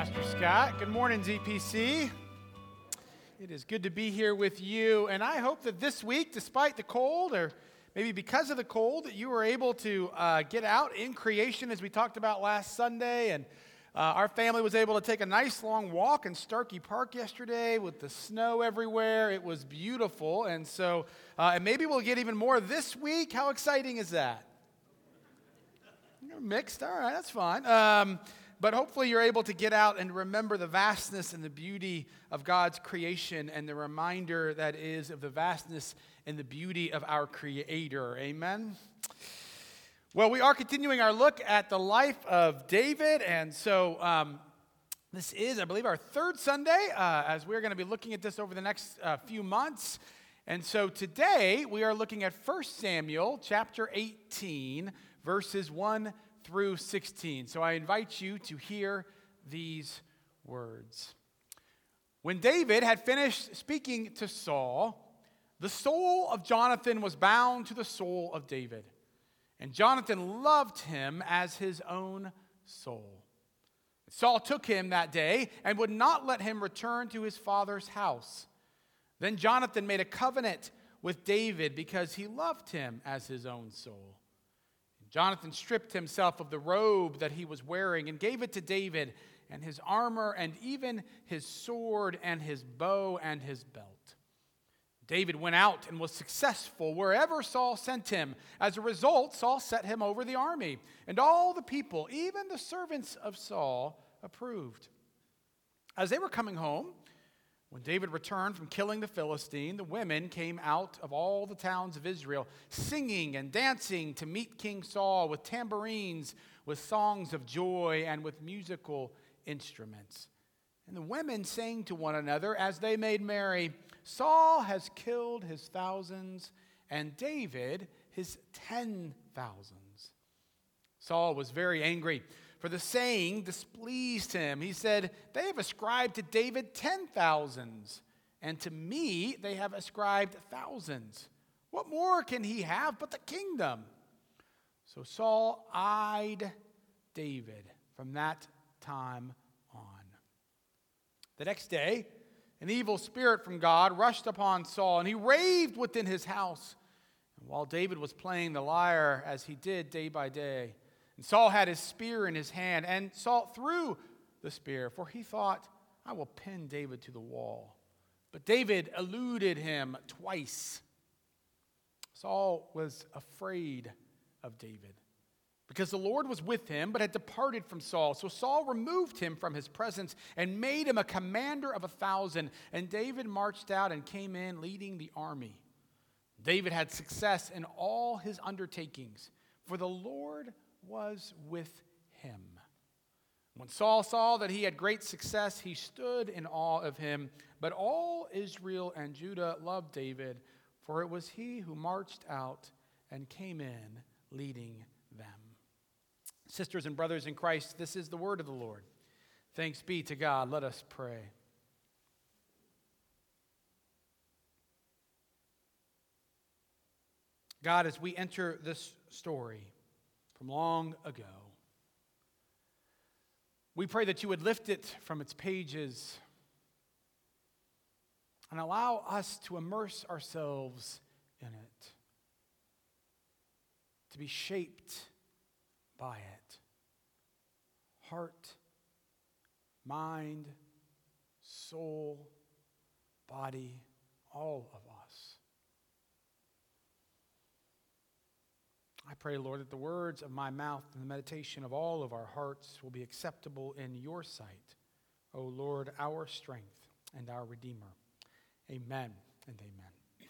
Pastor Scott. Good morning, ZPC. It is good to be here with you, and I hope that this week, despite the cold, or maybe because of the cold, that you were able to uh, get out in creation as we talked about last Sunday. And uh, our family was able to take a nice long walk in Starkey Park yesterday with the snow everywhere. It was beautiful, and so, uh, and maybe we'll get even more this week. How exciting is that? You're mixed, all right, that's fine. Um, but hopefully, you're able to get out and remember the vastness and the beauty of God's creation and the reminder that is of the vastness and the beauty of our Creator. Amen. Well, we are continuing our look at the life of David. And so, um, this is, I believe, our third Sunday uh, as we're going to be looking at this over the next uh, few months. And so, today we are looking at 1 Samuel chapter 18, verses 1 through 16. So I invite you to hear these words. When David had finished speaking to Saul, the soul of Jonathan was bound to the soul of David, and Jonathan loved him as his own soul. Saul took him that day and would not let him return to his father's house. Then Jonathan made a covenant with David because he loved him as his own soul. Jonathan stripped himself of the robe that he was wearing and gave it to David, and his armor, and even his sword, and his bow, and his belt. David went out and was successful wherever Saul sent him. As a result, Saul set him over the army, and all the people, even the servants of Saul, approved. As they were coming home, when David returned from killing the Philistine, the women came out of all the towns of Israel, singing and dancing to meet King Saul with tambourines, with songs of joy, and with musical instruments. And the women sang to one another as they made merry Saul has killed his thousands, and David his ten thousands. Saul was very angry for the saying displeased him. He said, They have ascribed to David ten thousands, and to me they have ascribed thousands. What more can he have but the kingdom? So Saul eyed David from that time on. The next day, an evil spirit from God rushed upon Saul, and he raved within his house. And while David was playing the lyre, as he did day by day, and Saul had his spear in his hand, and Saul threw the spear, for he thought, I will pin David to the wall. But David eluded him twice. Saul was afraid of David because the Lord was with him, but had departed from Saul. So Saul removed him from his presence and made him a commander of a thousand. And David marched out and came in leading the army. David had success in all his undertakings, for the Lord was with him. When Saul saw that he had great success, he stood in awe of him. But all Israel and Judah loved David, for it was he who marched out and came in leading them. Sisters and brothers in Christ, this is the word of the Lord. Thanks be to God. Let us pray. God, as we enter this story, from long ago. We pray that you would lift it from its pages and allow us to immerse ourselves in it, to be shaped by it. Heart, mind, soul, body, all of I pray, Lord, that the words of my mouth and the meditation of all of our hearts will be acceptable in your sight, O Lord, our strength and our Redeemer. Amen and amen.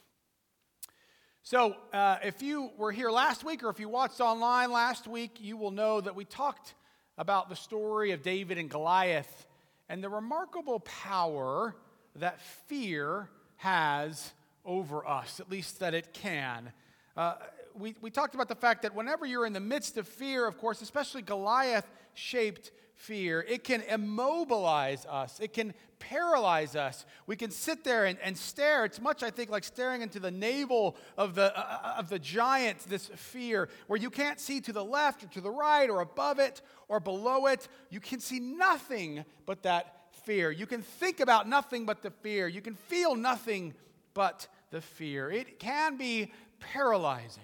So, uh, if you were here last week or if you watched online last week, you will know that we talked about the story of David and Goliath and the remarkable power that fear has over us, at least that it can. Uh, we, we talked about the fact that whenever you're in the midst of fear, of course, especially Goliath shaped fear, it can immobilize us, it can paralyze us. We can sit there and, and stare. It's much, I think, like staring into the navel of the, uh, uh, of the giant, this fear, where you can't see to the left or to the right or above it or below it. You can see nothing but that fear. You can think about nothing but the fear. You can feel nothing but the fear. It can be paralyzing.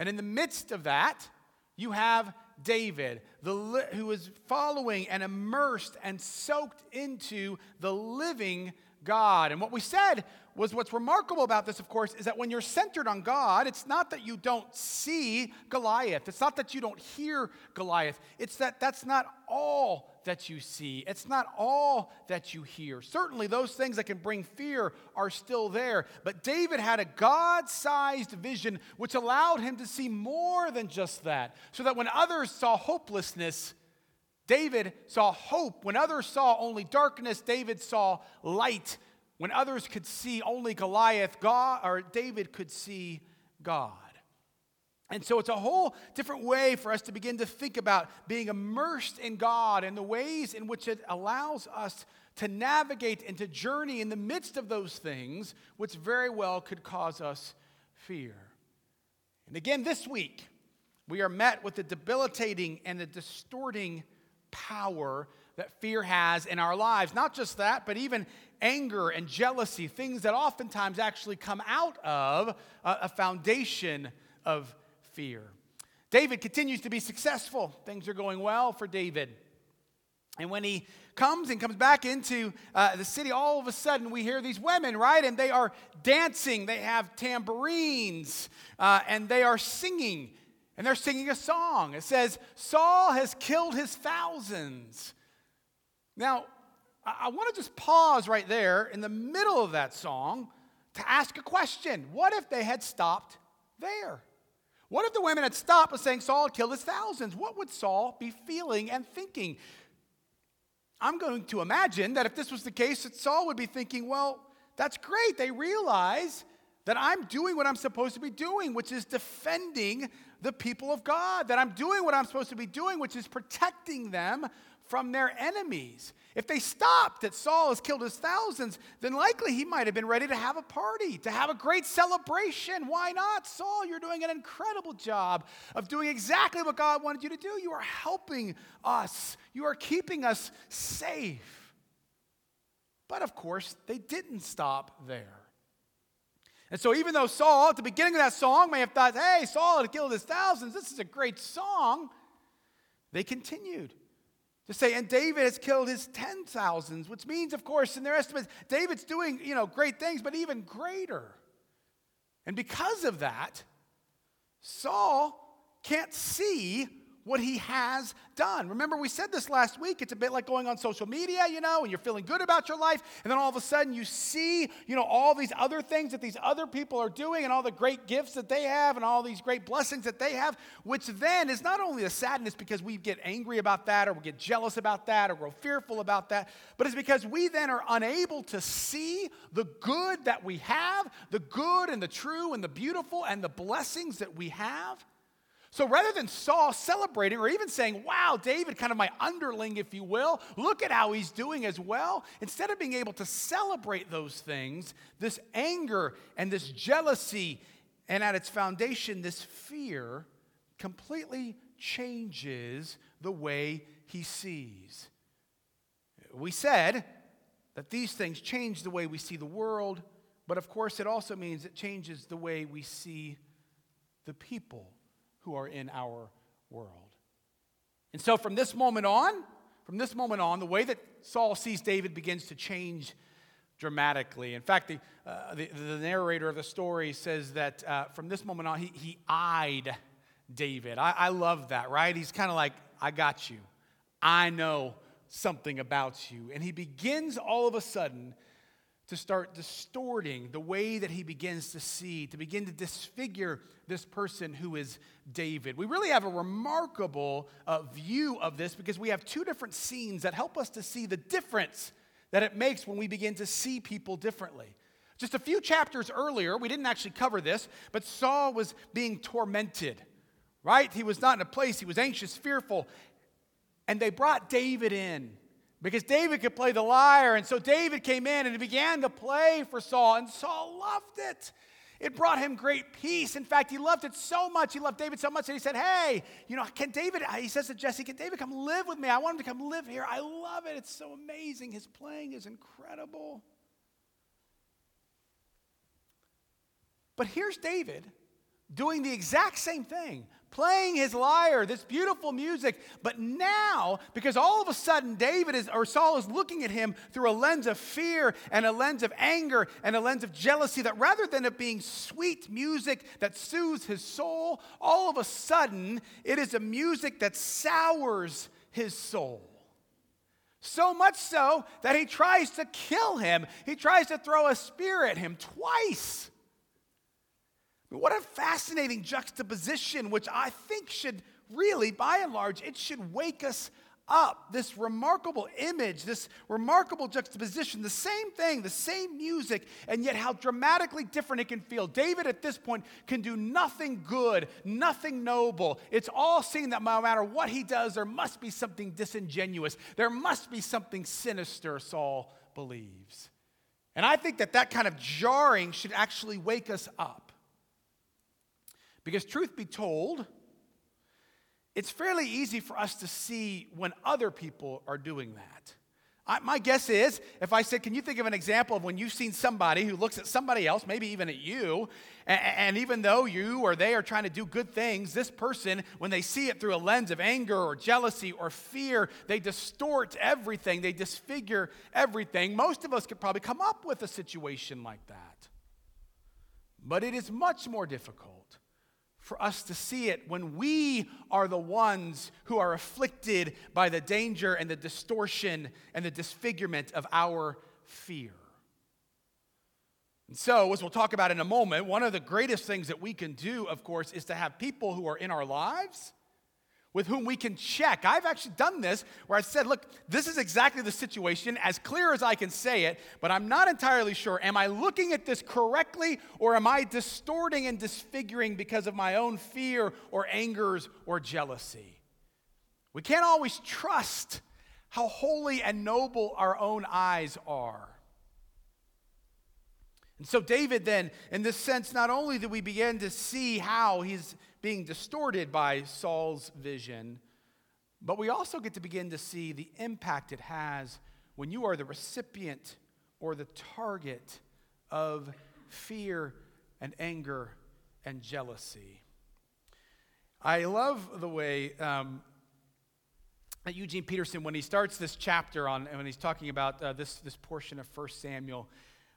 And in the midst of that, you have David, the, who is following and immersed and soaked into the living God. And what we said was what's remarkable about this, of course, is that when you're centered on God, it's not that you don't see Goliath. It's not that you don't hear Goliath. It's that that's not all that you see. It's not all that you hear. Certainly, those things that can bring fear are still there. But David had a God sized vision which allowed him to see more than just that. So that when others saw hopelessness, David saw hope. When others saw only darkness, David saw light. When others could see only Goliath, God or David could see God. And so it's a whole different way for us to begin to think about being immersed in God and the ways in which it allows us to navigate and to journey in the midst of those things, which very well could cause us fear. And again, this week, we are met with the debilitating and the distorting power that fear has in our lives. Not just that, but even anger and jealousy, things that oftentimes actually come out of a, foundation of fear. David continues to be successful. Things are going well for David. And when he comes and comes back into uh, the city, all of a sudden we hear these women, right? And they are dancing, they have tambourines, uh, and they are singing. And they're singing a song. It says, Saul has killed his thousands. Now, I, I want to just pause right there in the middle of that song to ask a question. What if they had stopped there? What if the women had stopped with saying Saul killed his thousands? What would Saul be feeling and thinking? I'm going to imagine that if this was the case, that Saul would be thinking, well, that's great. They realize that I'm doing what I'm supposed to be doing, which is defending the people of God, that I'm doing what I'm supposed to be doing, which is protecting them from their enemies. If they stopped that Saul has killed his thousands, then likely he might have been ready to have a party, to have a great celebration. Why not? Saul, you're doing an incredible job of doing exactly what God wanted you to do. You are helping us, you are keeping us safe. But of course, they didn't stop there. And so, even though Saul, at the beginning of that song, may have thought, hey, Saul had killed his thousands, this is a great song, they continued to say, and David has killed his ten thousands, which means, of course, in their estimates, David's doing, you know, great things, but even greater. And because of that, Saul can't see what he has done. Remember, we said this last week. It's a bit like going on social media, you know, and you're feeling good about your life, and then all of a sudden you see, you know, all these other things that these other people are doing and all the great gifts that they have and all these great blessings that they have, which then is not only a sadness because we get angry about that or we get jealous about that or we're fearful about that, but it's because we then are unable to see the good that we have, the good and the true and the beautiful and the blessings that we have. So rather than Saul celebrating or even saying, wow, David, kind of my underling, if you will, look at how he's doing as well, instead of being able to celebrate those things, this anger and this jealousy, and at its foundation, this fear, completely changes the way he sees. We said that these things change the way we see the world, but of course, it also means it changes the way we see the people who are in our world. And so from this moment on, from this moment on, the way that Saul sees David begins to change dramatically. In fact, the, uh, the, the, narrator of the story says that uh, from this moment on, he, he eyed David. I, I love that, right? He's kind of like, I got you. I know something about you. And he begins all of a sudden to start distorting the way that he begins to see, to begin to disfigure this person who is David. We really have a remarkable uh, view of this because we have two different scenes that help us to see the difference that it makes when we begin to see people differently. Just a few chapters earlier, we didn't actually cover this, but Saul was being tormented, right? He was not in a place, he was anxious, fearful. And they brought David in because David could play the lyre. And so David came in and he began to play for Saul, and Saul loved it. It brought him great peace. In fact, he loved it so much. He loved David so much that he said, Hey, you know, can David, he says to Jesse, Can David come live with me? I want him to come live here. I love it. It's so amazing. His playing is incredible. But here's David doing the exact same thing, playing his lyre, this beautiful music. But now, because all of a sudden David is, or Saul is looking at him through a lens of fear and a lens of anger and a lens of jealousy, that rather than it being sweet music that soothes his soul, all of a sudden it is a music that sours his soul. So much so that he tries to kill him. He tries to throw a spear at him twice. What a fascinating juxtaposition, which I think should really, by and large, it should wake us up. This remarkable image, this remarkable juxtaposition, the same thing, the same music, and yet how dramatically different it can feel. David at this point can do nothing good, nothing noble. It's all seen that no matter what he does, there must be something disingenuous, there must be something sinister, Saul believes. And I think that that kind of jarring should actually wake us up. Because, truth be told, it's fairly easy for us to see when other people are doing that. I, my guess is, if I said, Can you think of an example of when you've seen somebody who looks at somebody else, maybe even at you, and, and even though you or they are trying to do good things, this person, when they see it through a lens of anger or jealousy or fear, they distort everything, they disfigure everything. Most of us could probably come up with a situation like that. But it is much more difficult for us to see it when we are the ones who are afflicted by the danger and the distortion and the disfigurement of our fear. And so, as we'll talk about in a moment, one of the greatest things that we can do, of course, is to have people who are in our lives with whom we can check. I've actually done this where I said, look, this is exactly the situation, as clear as I can say it, but I'm not entirely sure. Am I looking at this correctly or am I distorting and disfiguring because of my own fear or angers or jealousy? We can't always trust how holy and noble our own eyes are. And so, David, then, in this sense, not only do we begin to see how he's being distorted by Saul's vision, but we also get to begin to see the impact it has when you are the recipient or the target of fear and anger and jealousy. I love the way um, Eugene Peterson, when he starts this chapter on, when he's talking about uh, this, this portion of 1 Samuel,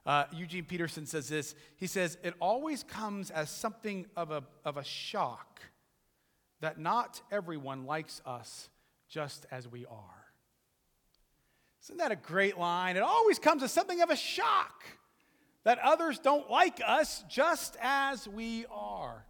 uh, Eugene Peterson says this. He says, It always comes as something of a, of a shock that not everyone likes us just as we are. Isn't that a great line? It always comes as something of a shock that others don't like us just as we are.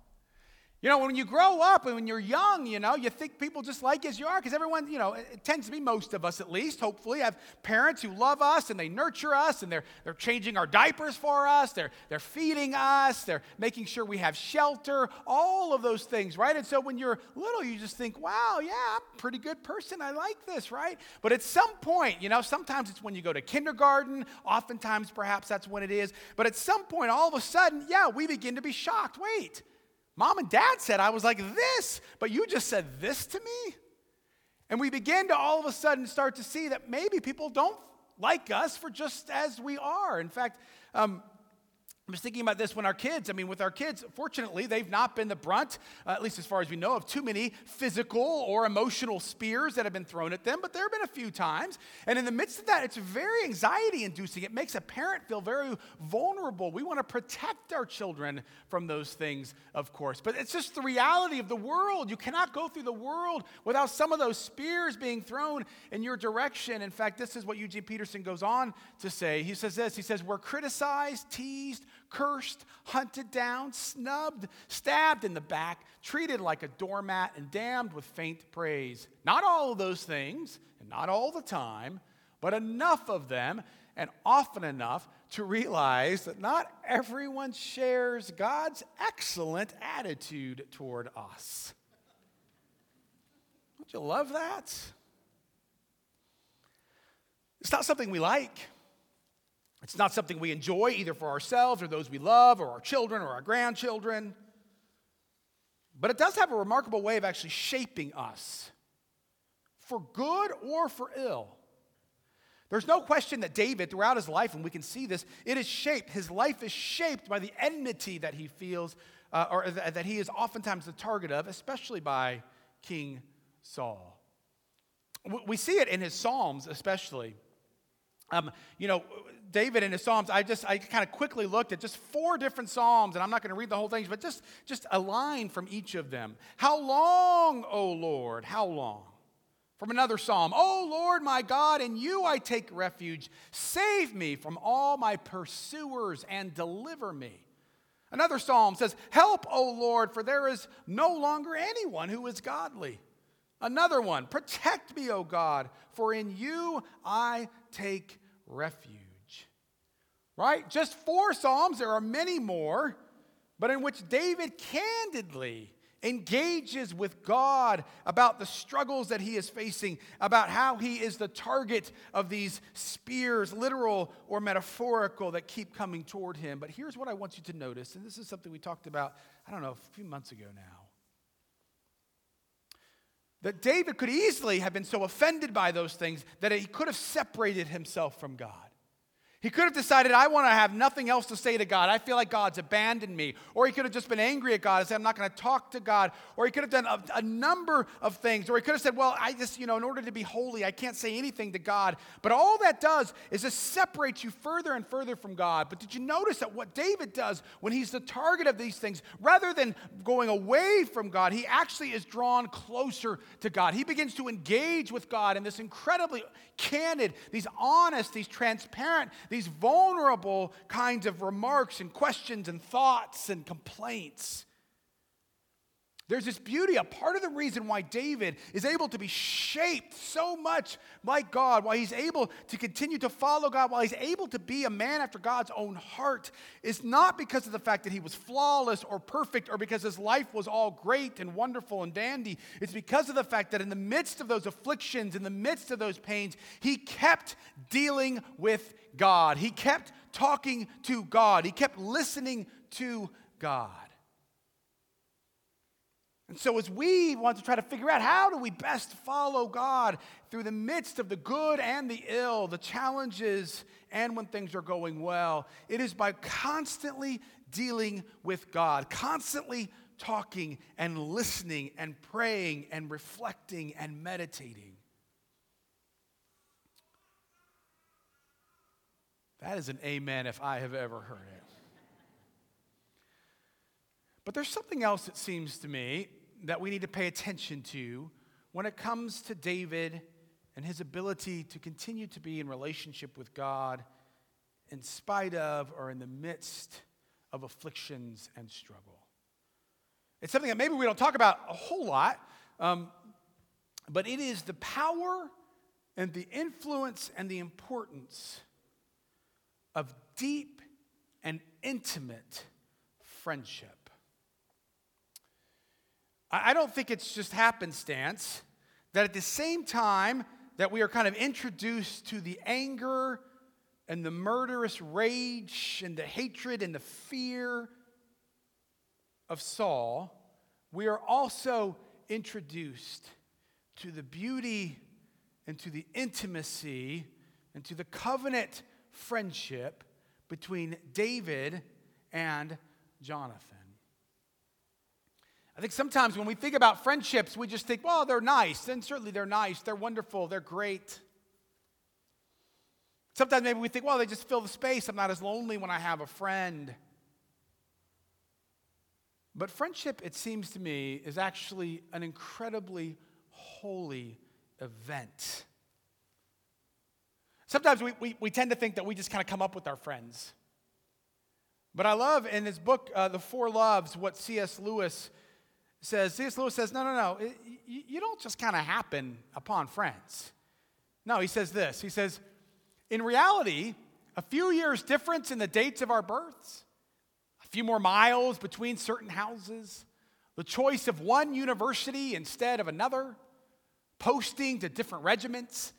You know, when you grow up and when you're young, you know, you think people just like as you are because everyone, you know, it tends to be most of us at least, hopefully, have parents who love us and they nurture us and they're, they're changing our diapers for us, they're, they're feeding us, they're making sure we have shelter, all of those things, right? And so when you're little, you just think, wow, yeah, I'm a pretty good person. I like this, right? But at some point, you know, sometimes it's when you go to kindergarten, oftentimes perhaps that's when it is. But at some point, all of a sudden, yeah, we begin to be shocked. Wait. Mom and dad said I was like this, but you just said this to me? And we begin to all of a sudden start to see that maybe people don't like us for just as we are. In fact, um, I was thinking about this when our kids, I mean, with our kids, fortunately, they've not been the brunt, uh, at least as far as we know, of too many physical or emotional spears that have been thrown at them, but there have been a few times. And in the midst of that, it's very anxiety inducing. It makes a parent feel very vulnerable. We want to protect our children from those things, of course. But it's just the reality of the world. You cannot go through the world without some of those spears being thrown in your direction. In fact, this is what Eugene Peterson goes on to say. He says this He says, We're criticized, teased, cursed, hunted down, snubbed, stabbed in the back, treated like a doormat, and damned with faint praise. Not all of those things, and not all the time, but enough of them, and often enough to realize that not everyone shares God's excellent attitude toward us. Don't you love that? It's not something we like. It's not something we enjoy either for ourselves or those we love or our children or our grandchildren. But it does have a remarkable way of actually shaping us for good or for ill. There's no question that David, throughout his life, and we can see this, it is shaped, his life is shaped by the enmity that he feels, uh, or th- that he is oftentimes the target of, especially by King Saul. We see it in his Psalms, especially. Um, you know, David in his Psalms, I just, I kind of quickly looked at just four different Psalms, and I'm not going to read the whole thing, but just, just a line from each of them. How long, O Lord, how long? From another psalm, O Lord my God, in you I take refuge. Save me from all my pursuers and deliver me. Another psalm says, Help, O Lord, for there is no longer anyone who is godly. Another one, Protect me, O God, for in you I take refuge. Right? Just four psalms, there are many more, but in which David candidly engages with God about the struggles that he is facing, about how he is the target of these spears, literal or metaphorical, that keep coming toward him. But here's what I want you to notice, and this is something we talked about, I don't know, a few months ago now. That David could easily have been so offended by those things that he could have separated himself from God. He could have decided, I want to have nothing else to say to God. I feel like God's abandoned me. Or he could have just been angry at God and said, I'm not going to talk to God. Or he could have done a, a, number of things. Or he could have said, Well, I just, you know, in order to be holy, I can't say anything to God. But all that does is just separate you further and further from God. But did you notice that what David does when he's the target of these things, rather than going away from God, he actually is drawn closer to God. He begins to engage with God in this incredibly candid, these honest, these transparent, these vulnerable kinds of remarks and questions and thoughts and complaints. There's this beauty, a part of the reason why David is able to be shaped so much like God, why he's able to continue to follow God, why he's able to be a man after God's own heart, is not because of the fact that he was flawless or perfect or because his life was all great and wonderful and dandy. It's because of the fact that in the midst of those afflictions, in the midst of those pains, he kept dealing with God. He kept talking to God. He kept listening to God. And so, as we want to try to figure out how do we best follow God through the midst of the good and the ill, the challenges, and when things are going well, it is by constantly dealing with God, constantly talking and listening and praying and reflecting and meditating. That is an amen if I have ever heard it. But there's something else, it seems to me, that we need to pay attention to when it comes to David and his ability to continue to be in relationship with God in spite of or in the midst of afflictions and struggle. It's something that maybe we don't talk about a whole lot, um, but it is the power and the influence and the importance of deep and intimate friendship. I don't think it's just happenstance that at the same time that we are kind of introduced to the anger and the murderous rage and the hatred and the fear of Saul, we are also introduced to the beauty and to the intimacy and to the covenant friendship between David and Jonathan. I think sometimes when we think about friendships, we just think, well, they're nice. And certainly they're nice, they're wonderful, they're great. Sometimes maybe we think, well, they just fill the space. I'm not as lonely when I have a friend. But friendship, it seems to me, is actually an incredibly holy event. Sometimes we, we, we tend to think that we just kind of come up with our friends. But I love in his book, uh, The Four Loves, what C.S. Lewis says, C.S. Lewis says, no, no, no, it, you don't just kind of happen upon friends. No, he says this. He says, in reality, a few years difference in the dates of our births, a few more miles between certain houses, the choice of one university instead of another, posting to different regiments,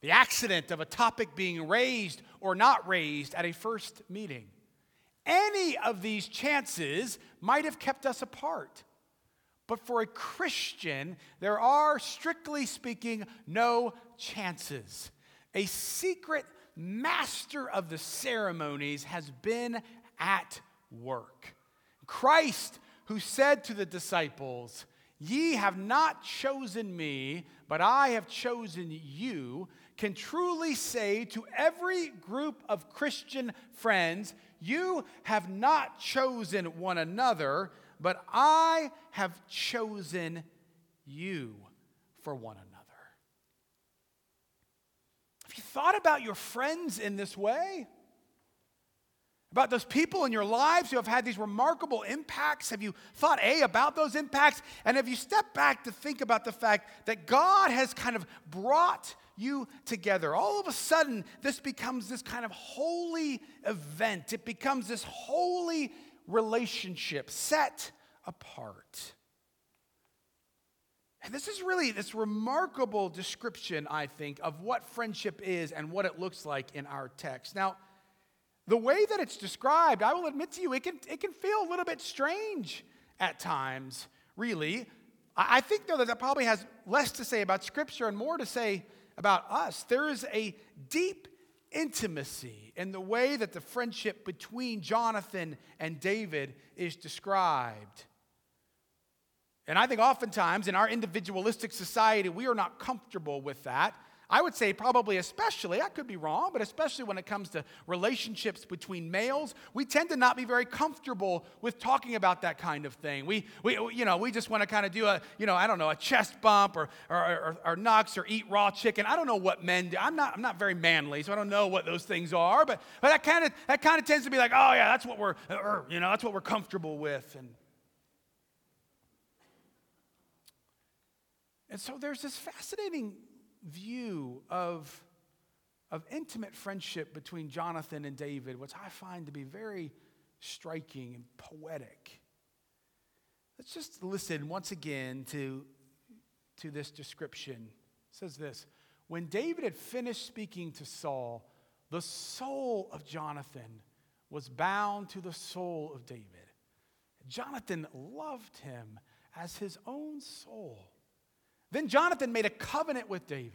the accident of a topic being raised or not raised at a first meeting. Any of these chances might have kept us apart. But for a Christian, there are, strictly speaking, no chances. A secret master of the ceremonies has been at work. Christ, who said to the disciples, Ye have not chosen me, but I have chosen you, can truly say to every group of Christian friends, You have not chosen one another, but I have chosen you for one another. Have you thought about your friends in this way? About those people in your lives who have had these remarkable impacts? Have you thought, A, about those impacts? And have you stepped back to think about the fact that God has kind of brought you together? All of a sudden, this becomes this kind of holy event. It becomes this holy relationship set apart. And this is really this remarkable description, I think, of what friendship is and what it looks like in our text. Now, the way that it's described, I will admit to you, it can, it can feel a little bit strange at times, really. I think, though, that that probably has less to say about Scripture and more to say about us. There is a deep intimacy in the way that the friendship between Jonathan and David is described. And I think oftentimes in our individualistic society, we are not comfortable with that. I would say, probably especially, I could be wrong, but especially when it comes to relationships between males, we tend to not be very comfortable with talking about that kind of thing. We, we you know, we just want to kind of do a, you know, I don't know, a chest bump or, or, or, or nuts or eat raw chicken. I don't know what men do. I'm not, I'm not very manly, so I don't know what those things are, but, but that kind of that kind of tends to be like, oh yeah, that's what we're, uh, you know, that's what we're comfortable with. And, and so there's this fascinating view of, of intimate friendship between Jonathan and David, which I find to be very striking and poetic. Let's just listen once again to, to this description. It says this When David had finished speaking to Saul, the soul of Jonathan was bound to the soul of David. Jonathan loved him as his own soul. Then Jonathan made a covenant with David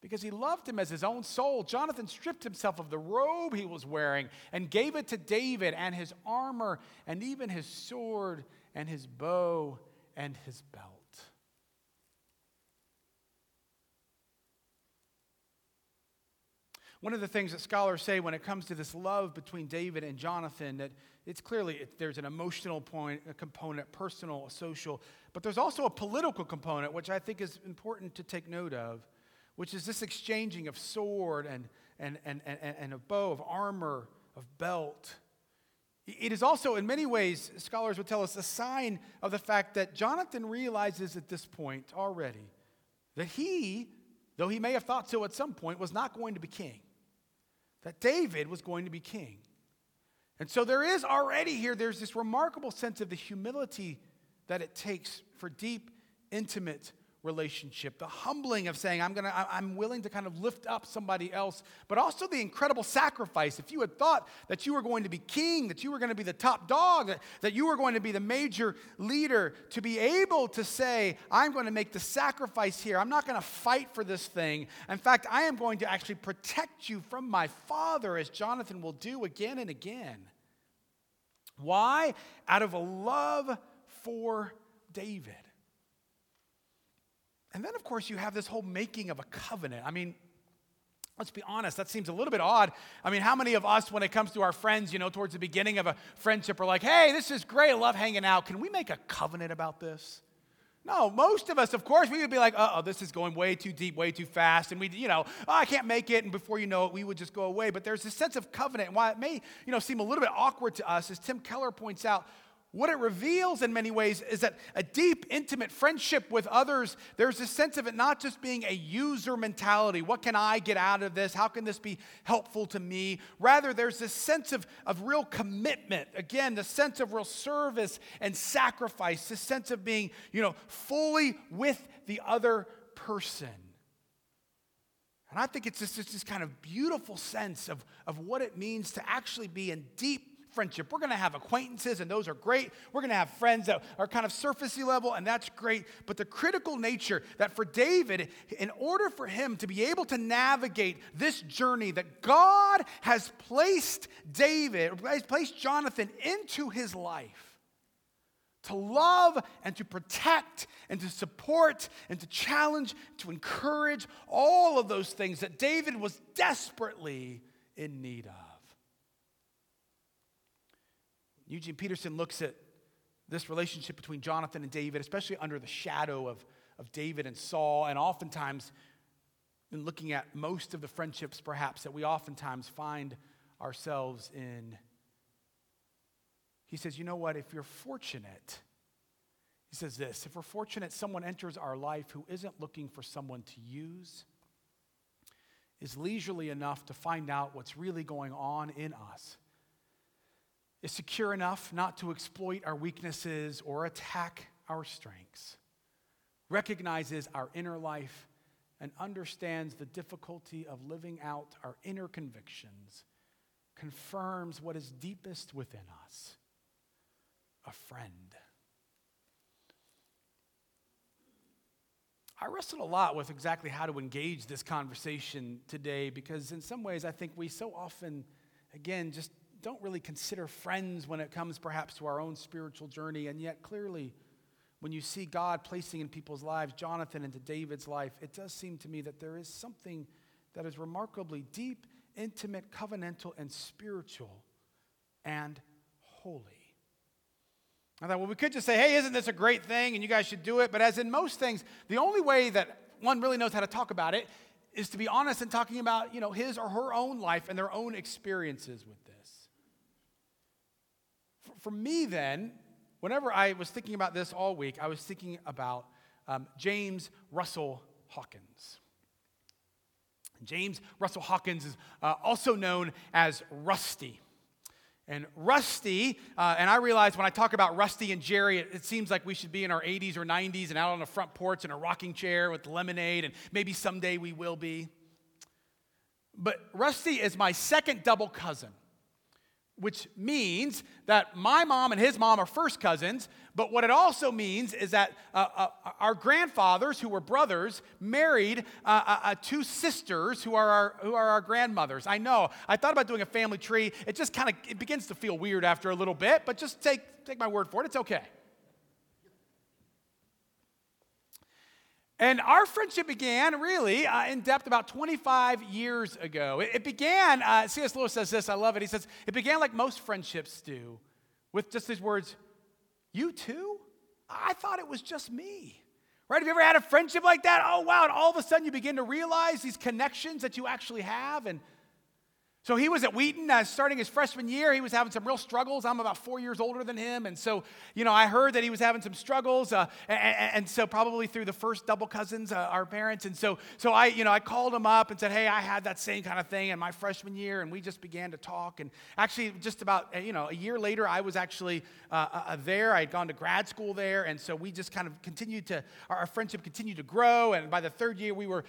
because he loved him as his own soul. Jonathan stripped himself of the robe he was wearing and gave it to David and his armor and even his sword and his bow and his belt. One of the things that scholars say when it comes to this love between David and Jonathan that it's clearly it, there's an emotional point, a component, personal, social, but there's also a political component, which I think is important to take note of, which is this exchanging of sword and, and, and, and, and a bow, of armor, of belt. It is also, in many ways, scholars would tell us, a sign of the fact that Jonathan realizes at this point already that he, though he may have thought so at some point, was not going to be king, that David was going to be king. And so there is already here, there's this remarkable sense of the humility that it takes for deep, intimate relationship, the humbling of saying, I'm, gonna, I'm willing to kind of lift up somebody else, but also the incredible sacrifice. If you had thought that you were going to be king, that you were going to be the top dog, that, that you were going to be the major leader, to be able to say, I'm going to make the sacrifice here. I'm not going to fight for this thing. In fact, I am going to actually protect you from my father, as Jonathan will do again and again. Why? Out of a love for David. And then, of course, you have this whole making of a covenant. I mean, let's be honest, that seems a little bit odd. I mean, how many of us, when it comes to our friends, you know, towards the beginning of a friendship, are like, hey, this is great, I love hanging out. Can we make a covenant about this? No, most of us, of course, we would be like, uh oh, this is going way too deep, way too fast. And we, you know, oh, I can't make it. And before you know it, we would just go away. But there's this sense of covenant. And why it may, you know, seem a little bit awkward to us, as Tim Keller points out, what it reveals in many ways is that a deep, intimate friendship with others, there's a sense of it not just being a user mentality. What can I get out of this? How can this be helpful to me? Rather, there's this sense of, of real commitment. Again, the sense of real service and sacrifice, the sense of being, you know, fully with the other person. And I think it's just this kind of beautiful sense of, of what it means to actually be in deep friendship. We're going to have acquaintances, and those are great. We're going to have friends that are kind of surfacey level, and that's great. But the critical nature that for David, in order for him to be able to navigate this journey that God has placed David, has placed Jonathan into his life, to love and to protect and to support and to challenge, to encourage, all of those things that David was desperately in need of. Eugene Peterson looks at this relationship between Jonathan and David, especially under the shadow of, of David and Saul, and oftentimes in looking at most of the friendships, perhaps, that we oftentimes find ourselves in. He says, You know what? If you're fortunate, he says this if we're fortunate, someone enters our life who isn't looking for someone to use, is leisurely enough to find out what's really going on in us is secure enough not to exploit our weaknesses or attack our strengths, recognizes our inner life, and understands the difficulty of living out our inner convictions, confirms what is deepest within us a friend. I wrestled a lot with exactly how to engage this conversation today because, in some ways, I think we so often, again, just don't really consider friends when it comes perhaps to our own spiritual journey. And yet, clearly, when you see God placing in people's lives, Jonathan into David's life, it does seem to me that there is something that is remarkably deep, intimate, covenantal, and spiritual and holy. I thought, well, we could just say, hey, isn't this a great thing? And you guys should do it. But as in most things, the only way that one really knows how to talk about it is to be honest and talking about, you know, his or her own life and their own experiences with this for me, then, whenever I was thinking about this all week, I was thinking about um, James Russell Hawkins. James Russell Hawkins is uh, also known as Rusty. And Rusty, uh, and I realize when I talk about Rusty and Jerry, it, it, seems like we should be in our 80s or 90s and out on the front porch in a rocking chair with lemonade, and maybe someday we will be. But Rusty is my second double cousin which means that my mom and his mom are first cousins. But what it also means is that uh, uh, our grandfathers, who were brothers, married uh, uh, uh, two sisters who are, our, who are our grandmothers. I know. I thought about doing a family tree. It just kind of it begins to feel weird after a little bit, but just take, take my word for it. It's okay. And our friendship began really uh, in depth about 25 years ago. It, it began, uh, C.S. Lewis says this, I love it. He says, it began like most friendships do, with just these words, You too? I thought it was just me. Right? Have you ever had a friendship like that? Oh, wow. And all of a sudden you begin to realize these connections that you actually have. And so he was at Wheaton uh, starting his freshman year. He was having some real struggles. I'm about four years older than him. And so, you know, I heard that he was having some struggles. Uh, and, and, so, probably through the first double cousins, uh, our parents. And so, so I, you know, I called him up and said, hey, I had that same kind of thing in my freshman year. And we just began to talk. And actually, just about, uh, you know, a year later, I was actually uh, uh, there. I had gone to grad school there. And so we just kind of continued to, our, our friendship continued to grow. And by the third year, we were,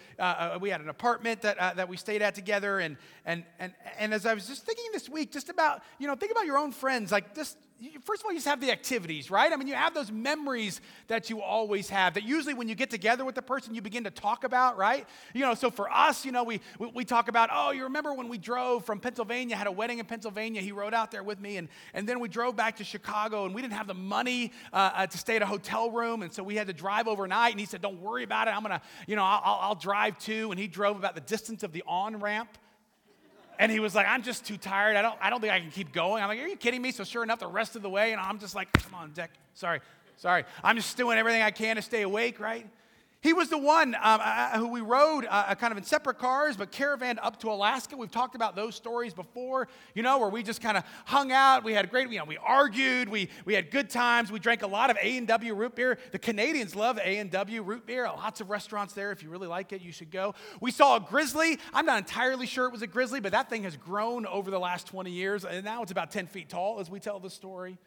we had an apartment that, that we stayed at together. And, and, and, and as I was just thinking this week, just about, you know, think about your own friends. Like, just, first of all, you just have the activities, right? I mean, you have those memories that you always have that usually when you get together with the person, you begin to talk about, right? You know, so for us, you know, we, we, we talk about, oh, you remember when we drove from Pennsylvania, had a wedding in Pennsylvania. He rode out there with me. And, and then we drove back to Chicago and we didn't have the money uh, uh, to stay at a hotel room. And so we had to drive overnight. And he said, don't worry about it. I'm going to, you know, I'll, I'll drive too. And he drove about the distance of the on ramp and he was like, I'm just too tired. I don't, I don't think I can keep going. I'm like, Are you kidding me? So, sure enough, the rest of the way, and I'm just like, Come on, Deck. Sorry, sorry. I'm just doing everything I can to stay awake, right? He was the one um, uh, who we rode uh, kind of in separate cars, but caravan up to Alaska. We've talked about those stories before, you know, where we just kind of hung out. We had great, you know, we argued, we, we had good times. We drank a lot of A&W root beer. The Canadians love A&W root beer. Lots of restaurants there. If you really like it, you should go. We saw a grizzly. I'm not entirely sure it was a grizzly, but that thing has grown over the last 20 years, and now it's about 10 feet tall as we tell the story.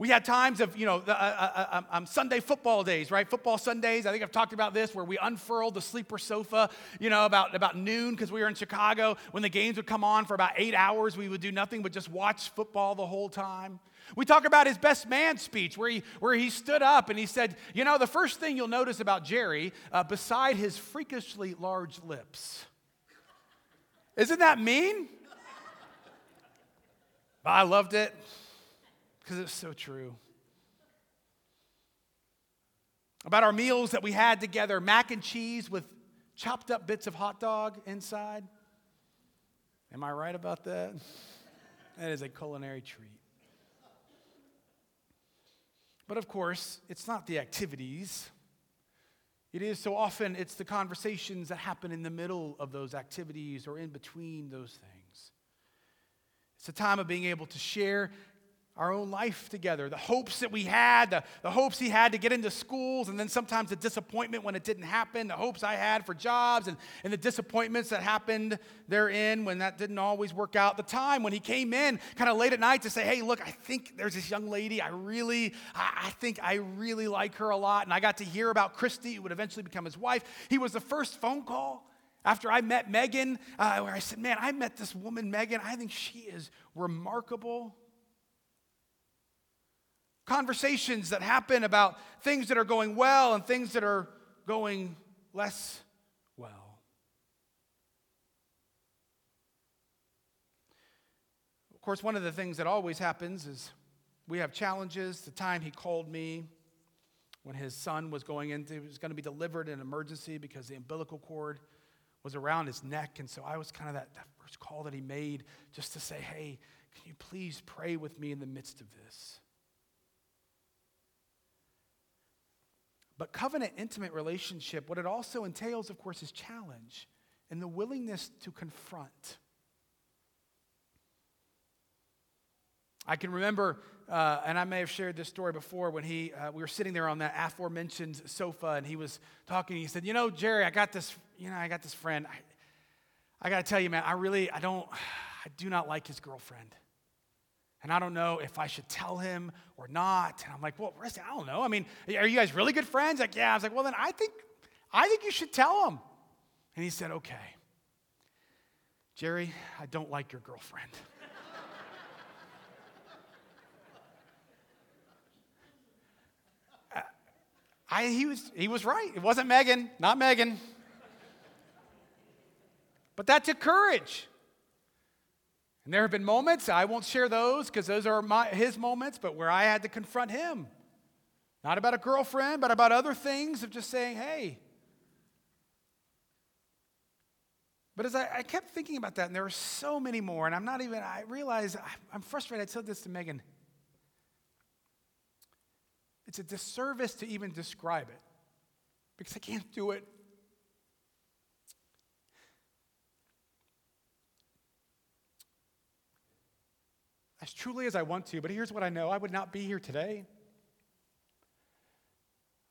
We had times of, you know, the, uh, uh, uh um, um, Sunday football days, right? Football Sundays. I think I've talked about this where we unfurled the sleeper sofa, you know, about, about noon because we were in Chicago. When the games would come on for about eight hours, we would do nothing but just watch football the whole time. We talk about his best man speech where he, where he stood up and he said, You know, the first thing you'll notice about Jerry, uh, beside his freakishly large lips, isn't that mean? I loved it because it's so true. About our meals that we had together mac and cheese with chopped up bits of hot dog inside. Am I right about that? That is a culinary treat. But of course, it's not the activities. It is so often it's the conversations that happen in the middle of those activities or in between those things. It's a time of being able to share our own life together, the hopes that we had, the, the hopes he had to get into schools, and then sometimes the disappointment when it didn't happen, the hopes I had for jobs, and, and the disappointments that happened therein when that didn't always work out. The time when he came in kind of late at night to say, Hey, look, I think there's this young lady. I really, I, I think I really like her a lot. And I got to hear about Christy, who would eventually become his wife. He was the first phone call. After I met Megan, uh, where I said, Man, I met this woman, Megan. I think she is remarkable conversations that happen about things that are going well and things that are going less well. Of course, one of the things that always happens is we have challenges. The time he called me when his son was going into, was going to be delivered in an emergency because the umbilical cord was around his neck. And so I was kind of that, that first call that he made just to say, hey, can you please pray with me in the midst of this? But covenant intimate relationship, what it also entails, of course, is challenge and the willingness to confront. I can remember, uh, and I may have shared this story before, when he, uh, we were sitting there on that aforementioned sofa, and he was talking. He said, "You know, Jerry, I got this. You know, I got this friend. I, I got to tell you, man, I really, I don't, I do not like his girlfriend." And I don't know if I should tell him or not. And I'm like, well, I don't know. I mean, are you guys really good friends? Like, yeah. I was like, well, then I think, I think you should tell him. And he said, okay. Jerry, I don't like your girlfriend. I, he, was, he was right. It wasn't Megan, not Megan. But that took courage. And there have been moments, I won't share those because those are my, his moments, but where I had to confront him. Not about a girlfriend, but about other things of just saying, hey. But as I, I kept thinking about that, and there were so many more, and I'm not even, I realize I, I'm frustrated. I said this to Megan. It's a disservice to even describe it because I can't do it as truly as I want to, but here's what I know I would not be here today.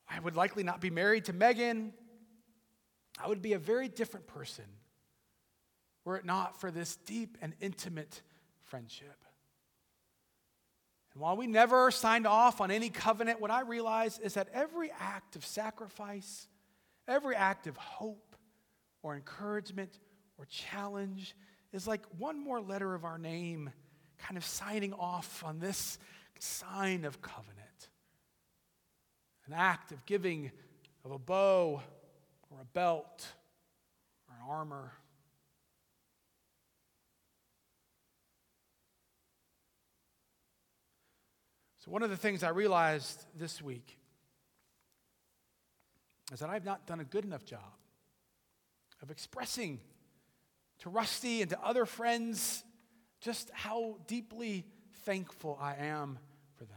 I would likely not be married to Megan. I would be a very different person were it not for this deep and intimate friendship. And while we never signed off on any covenant, what I realize is that every act of sacrifice, every act of hope or encouragement or challenge is like one more letter of our name kind of signing off on this sign of covenant. An act of giving of a bow or a belt or an armor. So, one of the things I realized this week is that I've not done a good enough job of expressing to Rusty and to other friends just how deeply thankful I am for them.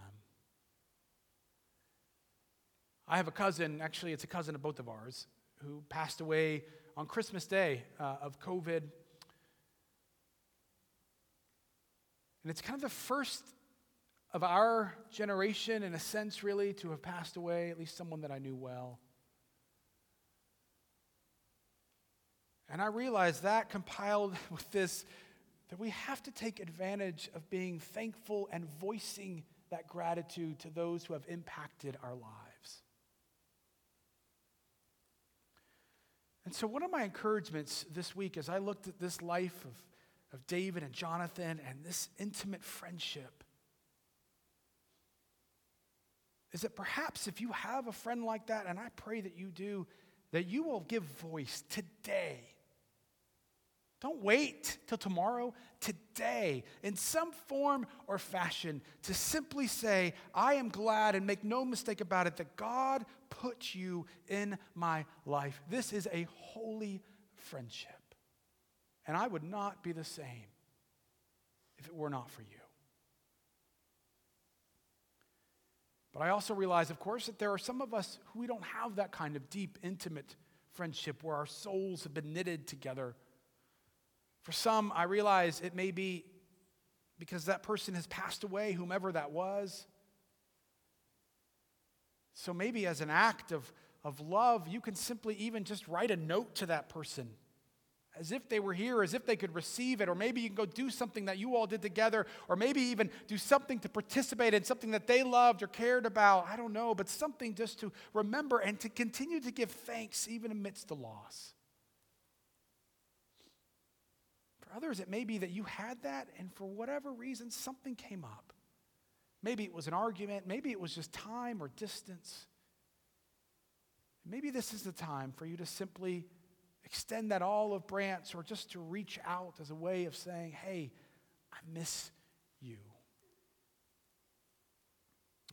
I have a cousin, actually, it's a cousin of both of ours, who passed away on Christmas Day uh, of COVID. And it's kind of the first of our generation, in a sense, really, to have passed away, at least someone that I knew well. And I realized that compiled with this that we have to take advantage of being thankful and voicing that gratitude to those who have impacted our lives. And so, one of my encouragements this week as I looked at this life of, of David and Jonathan and this intimate friendship is that perhaps if you have a friend like that, and I pray that you do, that you will give voice today don't wait till tomorrow. Today, in some form or fashion, to simply say, I am glad and make no mistake about it that God put you in my life. This is a holy friendship. And I would not be the same if it were not for you. But I also realize, of course, that there are some of us who we don't have that kind of deep, intimate friendship where our souls have been knitted together for some, I realize it may be because that person has passed away, whomever that was. So maybe as an act of, of love, you can simply even just write a note to that person as if they were here, as if they could receive it. Or maybe you can go do something that you all did together, or maybe even do something to participate in something that they loved or cared about. I don't know, but something just to remember and to continue to give thanks even amidst the loss. Others, it may be that you had that, and for whatever reason, something came up. Maybe it was an argument, maybe it was just time or distance. Maybe this is the time for you to simply extend that olive branch or just to reach out as a way of saying, hey, I miss you.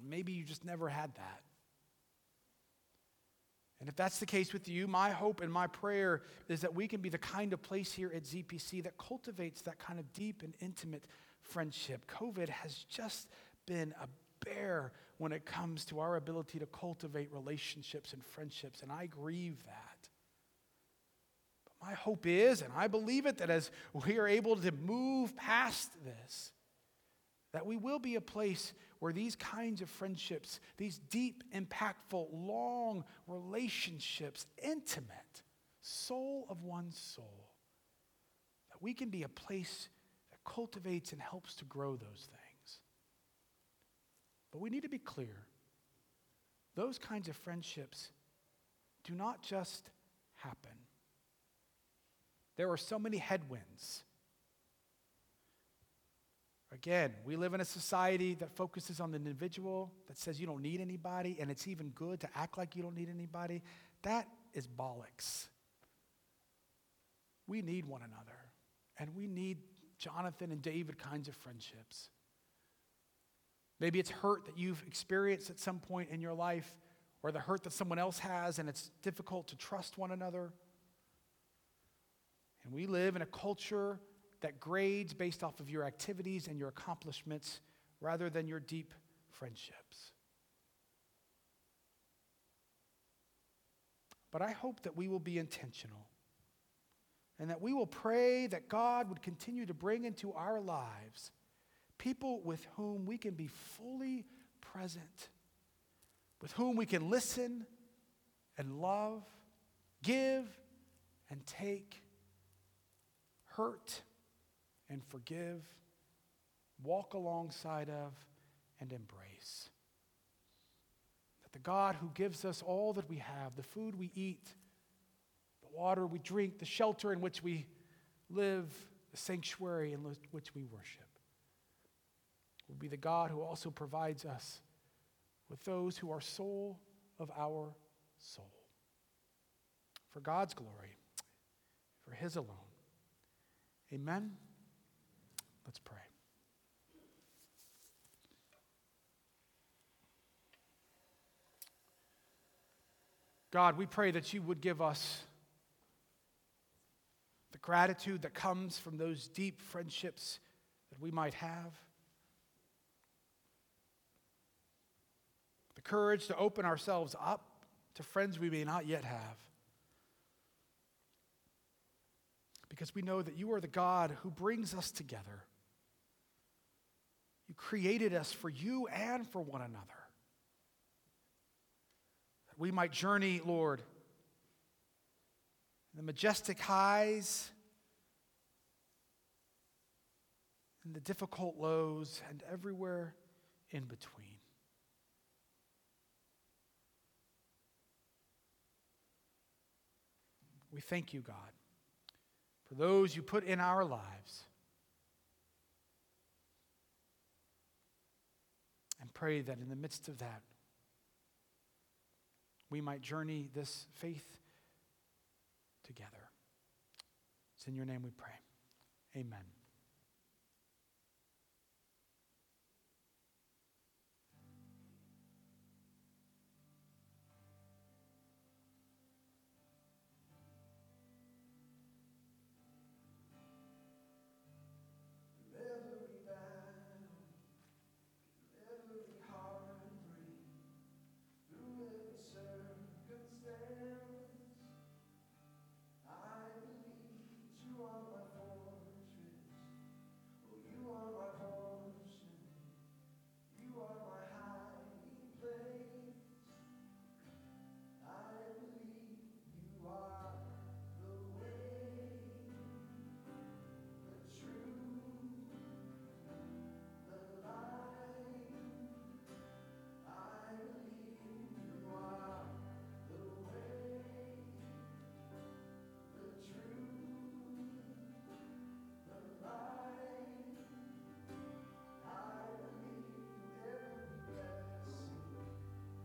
Maybe you just never had that. And if that's the case with you, my hope and my prayer is that we can be the kind of place here at ZPC that cultivates that kind of deep and intimate friendship. COVID has just been a bear when it comes to our ability to cultivate relationships and friendships, and I grieve that. But my hope is, and I believe it, that as we are able to move past this, that we will be a place where these kinds of friendships, these deep, impactful, long relationships, intimate, soul of one's soul, that we can be a place that cultivates and helps to grow those things. But we need to be clear those kinds of friendships do not just happen. There are so many headwinds Again, we live in a society that focuses on the individual, that says you don't need anybody, and it's even good to act like you don't need anybody. That is bollocks. We need one another, and we need Jonathan and David kinds of friendships. Maybe it's hurt that you've experienced at some point in your life, or the hurt that someone else has, and it's difficult to trust one another. And we live in a culture that grades based off of your activities and your accomplishments rather than your deep friendships. But I hope that we will be intentional and that we will pray that God would continue to bring into our lives people with whom we can be fully present, with whom we can listen and love, give and take, hurt and forgive, walk alongside of, and embrace. That the God who gives us all that we have, the food we eat, the water we drink, the shelter in which we live, the sanctuary in which we worship, will be the God who also provides us with those who are soul of our soul. For God's glory, for His alone. Amen. Let's pray. God, we pray that you would give us the gratitude that comes from those deep friendships that we might have, the courage to open ourselves up to friends we may not yet have. Because we know that you are the God who brings us together. You created us for you and for one another. That we might journey, Lord, the majestic highs and the difficult lows and everywhere in between. We thank you, God, for those you put in our lives. And pray that in the midst of that, we might journey this faith together. It's in your name we pray. Amen.